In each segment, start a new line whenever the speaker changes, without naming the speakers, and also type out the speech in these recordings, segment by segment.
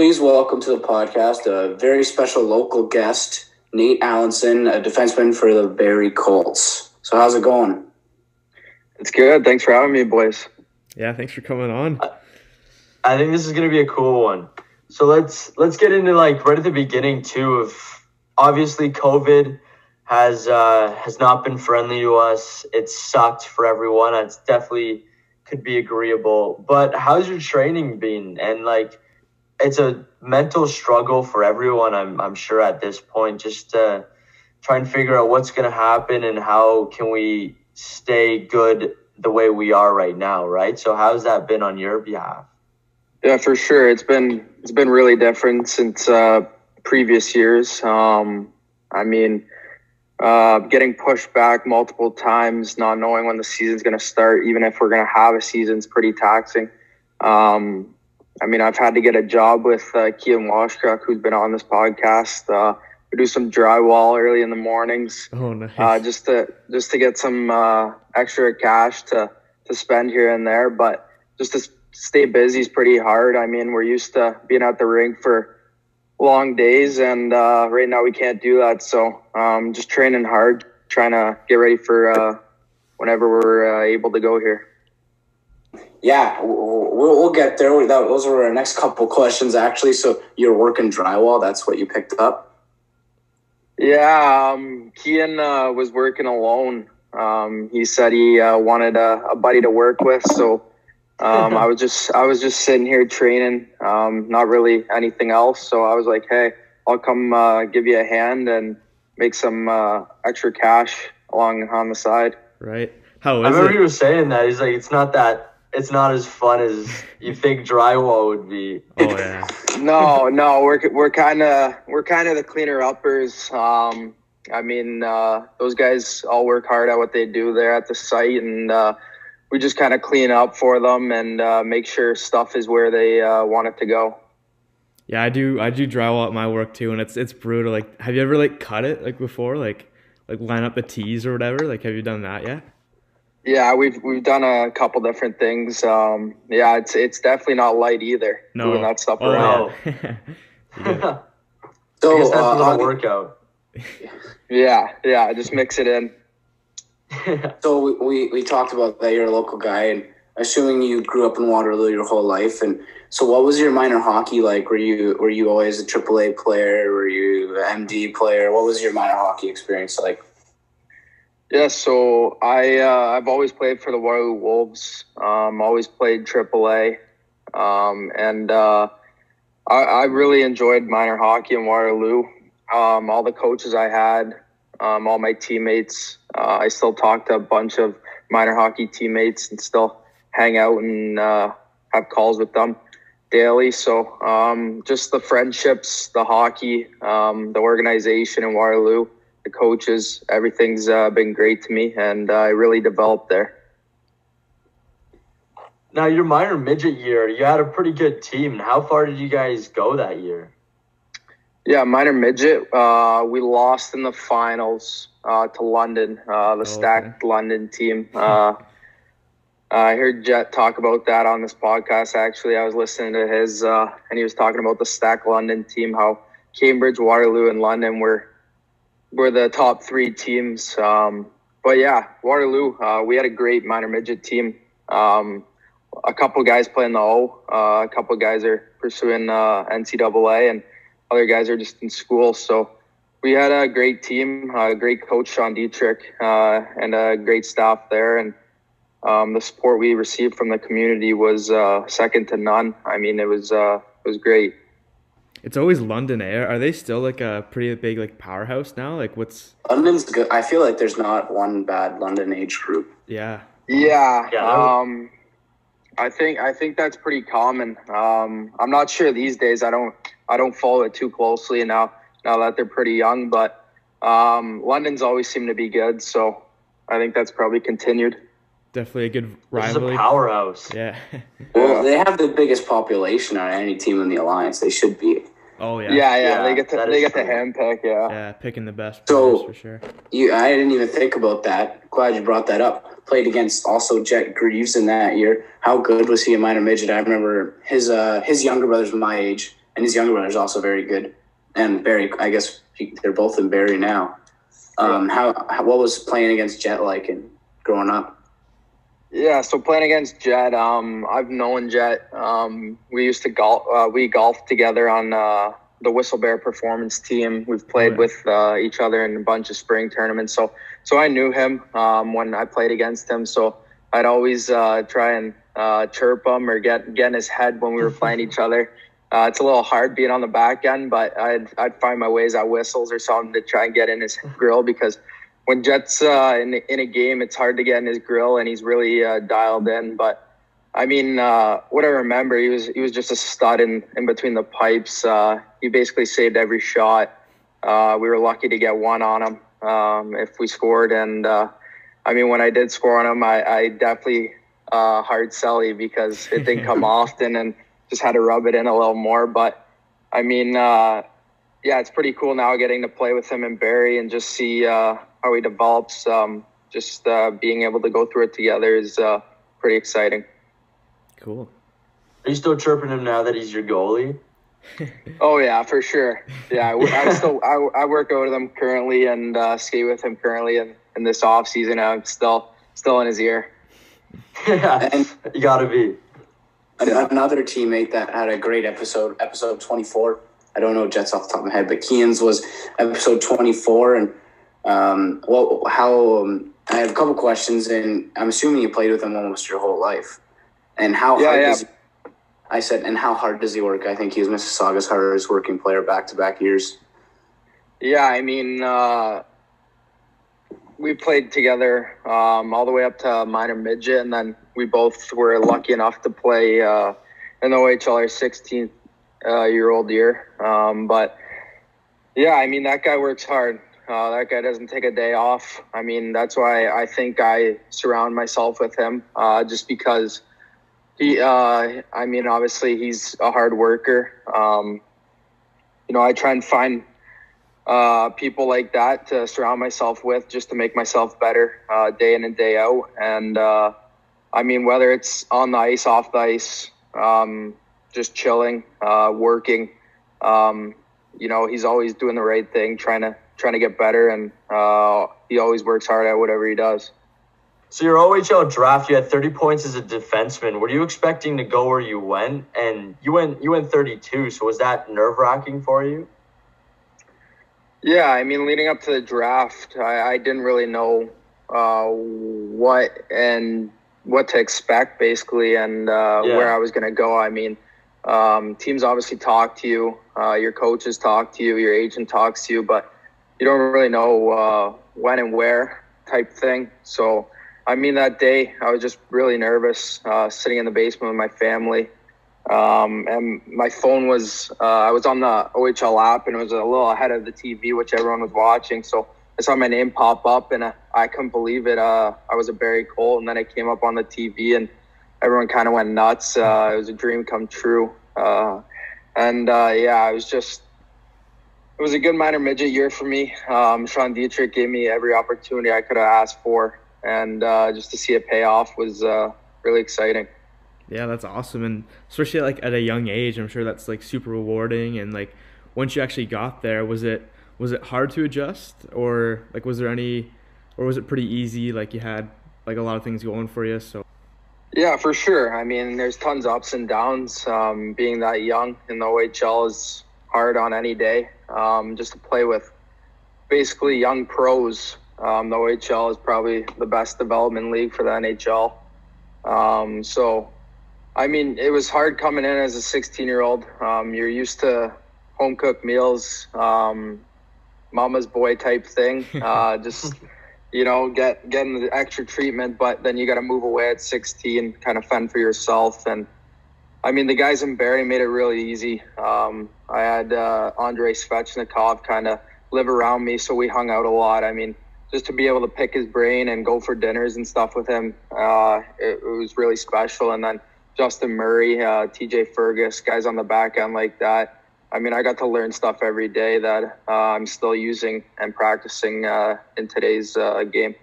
please welcome to the podcast a very special local guest, Nate Allensen, a defenseman for the Barrie Colts. So, how's it going?
It's good. Thanks for having me, boys.
Yeah, thanks for coming on.
I think this is going to be a cool one. So let's let's get into like right at the beginning too of obviously COVID has uh, has not been friendly to us. It sucked for everyone. It's definitely could be agreeable. But how's your training been? And like, it's a mental struggle for everyone. I'm I'm sure at this point, just to try and figure out what's going to happen and how can we stay good the way we are right now, right? So how's that been on your behalf?
Yeah, for sure. It's been it's been really different since uh, previous years. Um, I mean, uh, getting pushed back multiple times, not knowing when the season's going to start, even if we're going to have a season, is pretty taxing. Um, I mean, I've had to get a job with uh, Keean Washkurak, who's been on this podcast. Uh, we do some drywall early in the mornings,
Oh, nice.
uh, just to just to get some uh, extra cash to to spend here and there. But just to stay busy is pretty hard. I mean, we're used to being at the rink for long days, and uh, right now we can't do that. So um, just training hard, trying to get ready for uh, whenever we're uh, able to go here.
Yeah, w- w- we'll, we'll get there. That, those were our next couple questions, actually. So, you're working drywall. That's what you picked up.
Yeah, um, Keean uh, was working alone. Um, he said he uh, wanted a, a buddy to work with, so um, I was just I was just sitting here training, um, not really anything else. So I was like, hey, I'll come uh, give you a hand and make some uh, extra cash along on the side.
right. How
I
is
remember you
it?
were saying that. He's like, it's not that it's not as fun as you think drywall would be.
Oh yeah.
no, no, we're we're kind of we're kind of the cleaner uppers. Um, I mean, uh, those guys all work hard at what they do there at the site, and uh, we just kind of clean up for them and uh, make sure stuff is where they uh, want it to go.
Yeah, I do. I do drywall at my work too, and it's it's brutal. Like, have you ever like cut it like before? Like, like line up the tees or whatever. Like, have you done that yet?
Yeah, we've we've done a couple different things. Um, yeah, it's it's definitely not light either.
No.
doing that stuff
Oh,
around.
yeah.
I
So,
guess that's
uh,
a little
on-
workout.
Yeah, yeah, just mix it in.
so we, we, we talked about that you're a local guy, and assuming you grew up in Waterloo your whole life, and so what was your minor hockey like? Were you were you always a AAA player? Were you an MD player? What was your minor hockey experience like?
Yeah, so I uh, I've always played for the Waterloo Wolves. Um, always played AAA, um, and uh, I, I really enjoyed minor hockey in Waterloo. Um, all the coaches I had, um, all my teammates. Uh, I still talk to a bunch of minor hockey teammates and still hang out and uh, have calls with them daily. So um, just the friendships, the hockey, um, the organization in Waterloo the coaches, everything's uh, been great to me, and uh, I really developed there.
now your minor midget year, you had a pretty good team. How far did you guys go that year?
Yeah, minor midget. Uh, we lost in the finals uh, to London, uh, the
okay.
stacked London team. Uh, I heard Jet talk about that on this podcast. Actually, I was listening to his, uh, and he was talking about the stacked London team. How Cambridge, Waterloo, and London were were the top three teams. Um, but yeah, Waterloo, uh, we had a great minor midget team. Um, a couple guys playing the O. Uh, a couple guys are pursuing uh, NCAA, and other guys are just in school. So we had a great team, a great coach Sean Dietrich, uh, and a great staff there. And um, the support we received from the community was uh, second to none. I mean, it was uh, it was great.
It's always London Air. Are they still like a pretty big like powerhouse now? Like, what's
London's good. I feel like there's not one bad London age group.
yeah?
Yeah.
Yeah,
Um, I think I think that's pretty common. Um, I'm not sure these days. I don't I don't follow it too closely now. Now that they're pretty young, but um, London's always seemed to be good. So I think that's probably continued.
Definitely a good
This is a powerhouse.
Yeah.
Well, they have the biggest population on any team in the alliance. They should be.
Oh yeah.
Yeah, yeah.
Yeah,
they get to they
is
get to
true.
handpick. Yeah.
Yeah, picking the best
So-
players for sure.
You, I didn't even think about that. Glad you brought that up. Played against also Jet Greaves in that year. How good was he in minor midget? I remember his uh his younger brother's my age, and his younger brother's also very good. And Barrie, I guess they're both in Barrie now. Um, how, how what was playing against Jet like and growing up?
Yeah, so playing against Jet, um, I've known Jet. Um, we used to golf. Uh, we golfed together on uh, the Whistle Bear Performance team. We've played with uh, each other in a bunch of spring tournaments. So, so I knew him um, when I played against him. So I'd always uh, try and uh, chirp him or get get in his head when we were playing each other. Uh, it's a little hard being on the back end, but I'd I'd find my ways at whistles or something to try and get in his grill because when Jet's uh, in in a game, it's hard to get in his grill, and he's really uh, dialed in. But I mean, uh, what I remember, he was he was just a stud in in between the pipes. Uh, he basically saved every shot. Uh, we were lucky to get one on him um, if we scored, and uh, I mean, when I did score on him, I, I definitely hard selly because it didn't come often, and just had to rub it in a little more. But I mean, yeah, it's pretty cool now getting to play with him and Barrie, and just see how he develops. Um, just uh, being able to go through it together is uh, pretty exciting.
Cool.
Are you still chirping him now that he's your goalie?
oh yeah, for sure. Yeah, I, I still I, I work out with him currently and uh, skate with him currently, and in this off season, I'm still still in his ear.
yeah, and you gotta be.
Another teammate that had a great episode, episode 24. I don't know Jets off the top of my head, but Keean's was episode 24, and um, well, how um, I have a couple questions, and I'm assuming you played with him almost your whole life. And how
yeah,
hard
yeah.
does he, I said, and how hard does he work? I think he was Mississauga's hardest working player back to back years.
Yeah, I mean, uh, we played together um, all the way up to minor midget, and then we both were lucky enough to play uh, in the OHL our 16th uh, year old year. Um, but yeah, I mean, that guy works hard. Uh, that guy doesn't take a day off. I mean, that's why I think I surround myself with him, uh, just because he. Uh, I mean, obviously he's a hard worker. Um, you know, I try and find uh, people like that to surround myself with, just to make myself better uh, day in and day out. And uh, I mean, whether it's on the ice, off the ice, um, just chilling, working. Um, you know, he's always doing the right thing, trying to trying to get better, and uh, he always works hard at whatever he does.
So your OHL draft, you had 30 points as a defenseman. Were you expecting to go where you went? And you went you went 32. So was that nerve wracking for you?
Yeah, I mean, leading up to the draft, I, I didn't really know uh, what and what to expect, basically, and uh,
Yeah.
where I was going to go. I mean, um, teams obviously talk to you, uh, your coaches talk to you, your agent talks to you, but you don't really know uh, when and where type thing. So, I mean, that day I was just really nervous, uh, sitting in the basement with my family. Um, and my phone was, uh, I was on the OHL app and it was a little ahead of the TV, which everyone was watching. So I saw my name pop up and I, I couldn't believe it. Uh, I was a Barrie Colt and then I came up on the TV and everyone kind of went nuts. Uh, it was a dream come true. Uh, and yeah, I was just, it was a good minor midget year for me. Um, Sean Dietrich gave me every opportunity I could have asked for. And uh, just to see it pay off was uh, really exciting.
Yeah, that's awesome, and especially like at a young age, I'm sure that's like super rewarding. And like once you actually got there, was it was it hard to adjust, or like was there any, or was it pretty easy? Like you had like a lot of things going for you, so.
Yeah, for sure. I mean, there's tons of ups and downs. Um, being that young in the OHL is hard on any day. Um, just to play with basically young pros. Um, the OHL is probably the best development league for the NHL. Um, so, I mean, it was hard coming in as a 16 year old. Um, you're used to home cooked meals, um, mama's boy type thing. Uh, just you know, get getting the extra treatment, but then you got to move away at 16, kind of fend for yourself. And I mean, the guys in Barrie made it really easy. Um, I had uh, Andrei Svechnikov kind of live around me, so we hung out a lot. I mean, just to be able to pick his brain and go for dinners and stuff with him, uh, it, it was really special. And then Justin Murray, uh, TJ Fergus, guys on the back end like that. I mean, I got to learn stuff every day that uh, I'm still using and practicing uh, in today's uh, game.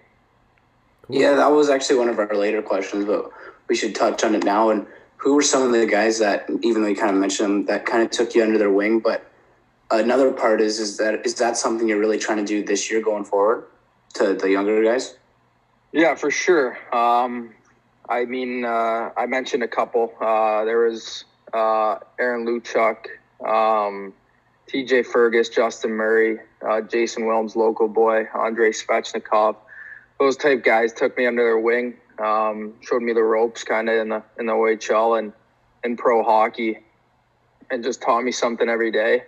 Yeah, that was actually one of our later questions, but we should touch on it now. And who were some of the guys that, even though you kind of mentioned them, that kind of took you under their wing? But another part is is that is that something you're really trying to do this year going forward to the younger guys?
Yeah, for sure. Um, I mean, uh, I mentioned a couple. Uh, there was uh, Aaron Luchuk, um, TJ Fergus, Justin Murray, uh, Jason Willms, local boy, Andrei Svechnikov. Those type guys took me under their wing, um, showed me the ropes kind of in the in the OHL and in pro hockey, and just taught me something every day.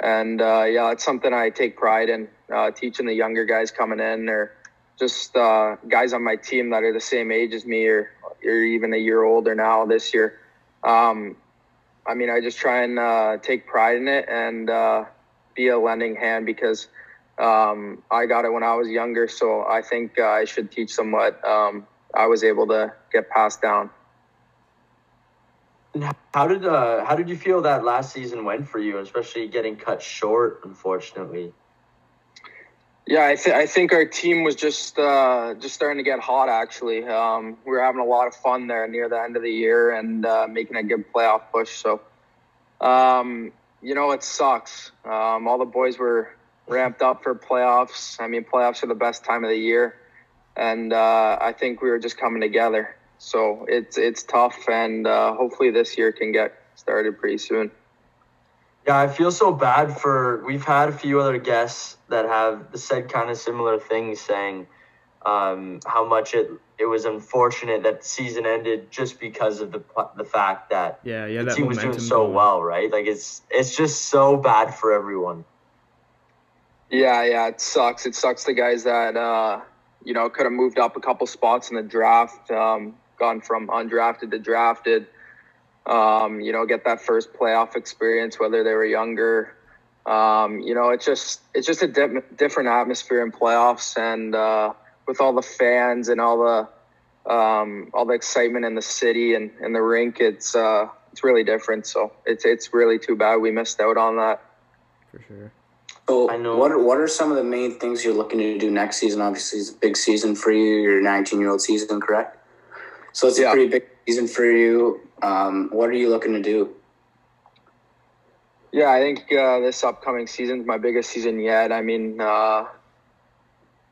And uh, yeah, it's something I take pride in uh, teaching the younger guys coming in or just uh, guys on my team that are the same age as me or, or even a year older now this year. Um, I mean, I just try and uh, take pride in it and uh, be a lending hand because um, I got it when I was younger. So I think uh, I should teach them what um, I was able to get passed down.
How did uh, how did you feel that last season went for you, especially getting cut short, unfortunately?
Yeah, I, th- I think our team was just uh, just starting to get hot. Actually, um, we were having a lot of fun there near the end of the year and uh, making a good playoff push. So, um, you know, it sucks. Um, all the boys were ramped up for playoffs. I mean, playoffs are the best time of the year, and uh, I think we were just coming together. So it's it's tough, and uh, hopefully this year can get started pretty soon.
Yeah, I feel so bad for. We've had a few other guests that have said kind of similar things, saying um, how much it it was unfortunate that the season ended just because of the the fact that
yeah, yeah,
the team was doing so going. well, right? Like it's it's just so bad for everyone.
Yeah, yeah, it sucks. It sucks the guys that uh, you know could have moved up a couple spots in the draft, um, gone from undrafted to drafted um, you know, get that first playoff experience, whether they were younger. Um, you know, it's just it's just a di- different atmosphere in playoffs, and uh, with all the fans and all the um, all the excitement in the city and, and the rink, it's uh, it's really different. So it's it's really too bad we missed out on that.
For sure.
So, I know. what are, what are some of the main things you're looking to do next season? Obviously, it's a big season for you. Your 19 year old season, correct? So it's yeah. a pretty big season for you. Um, what are you looking to do?
Yeah, I think uh, this upcoming season is my biggest season yet. I mean, uh,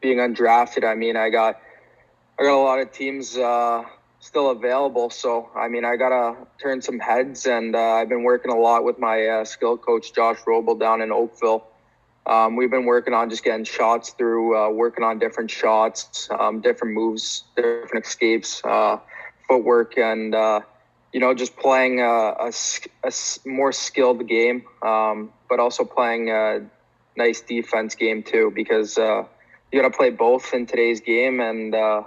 being undrafted, I mean, I got I got a lot of teams uh, still available. So, I mean, I gotta turn some heads, and uh, I've been working a lot with my uh, skill coach Josh Roble down in Oakville. Um, we've been working on just getting shots through, uh, working on different shots, um, different moves, different escapes, footwork, and you know, just playing a, a, a more skilled game, um, but also playing a nice defense game too, because uh, you got to play both in today's game. And uh,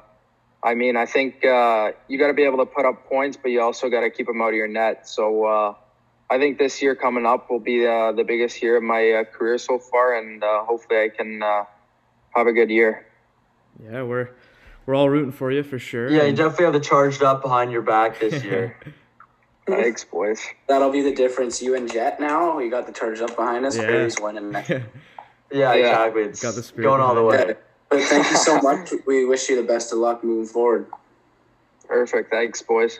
I mean, I think uh, you got to be able to put up points, but you also got to keep them out of your net. So uh, I think this year coming up will be uh, the biggest year of my uh, career so far, and hopefully I can have a good year.
Yeah, we're we're all rooting for you for sure.
Yeah, you definitely have the charged up behind your back this year.
Thanks, boys.
That'll be the difference. You and Jet now. You got the charged up behind us. Yeah. Barrie's winning.
yeah, yeah, exactly. It's got the spirit going all the way. Yeah.
But thank you so much. we wish you the best of luck moving forward.
Perfect. Thanks, boys.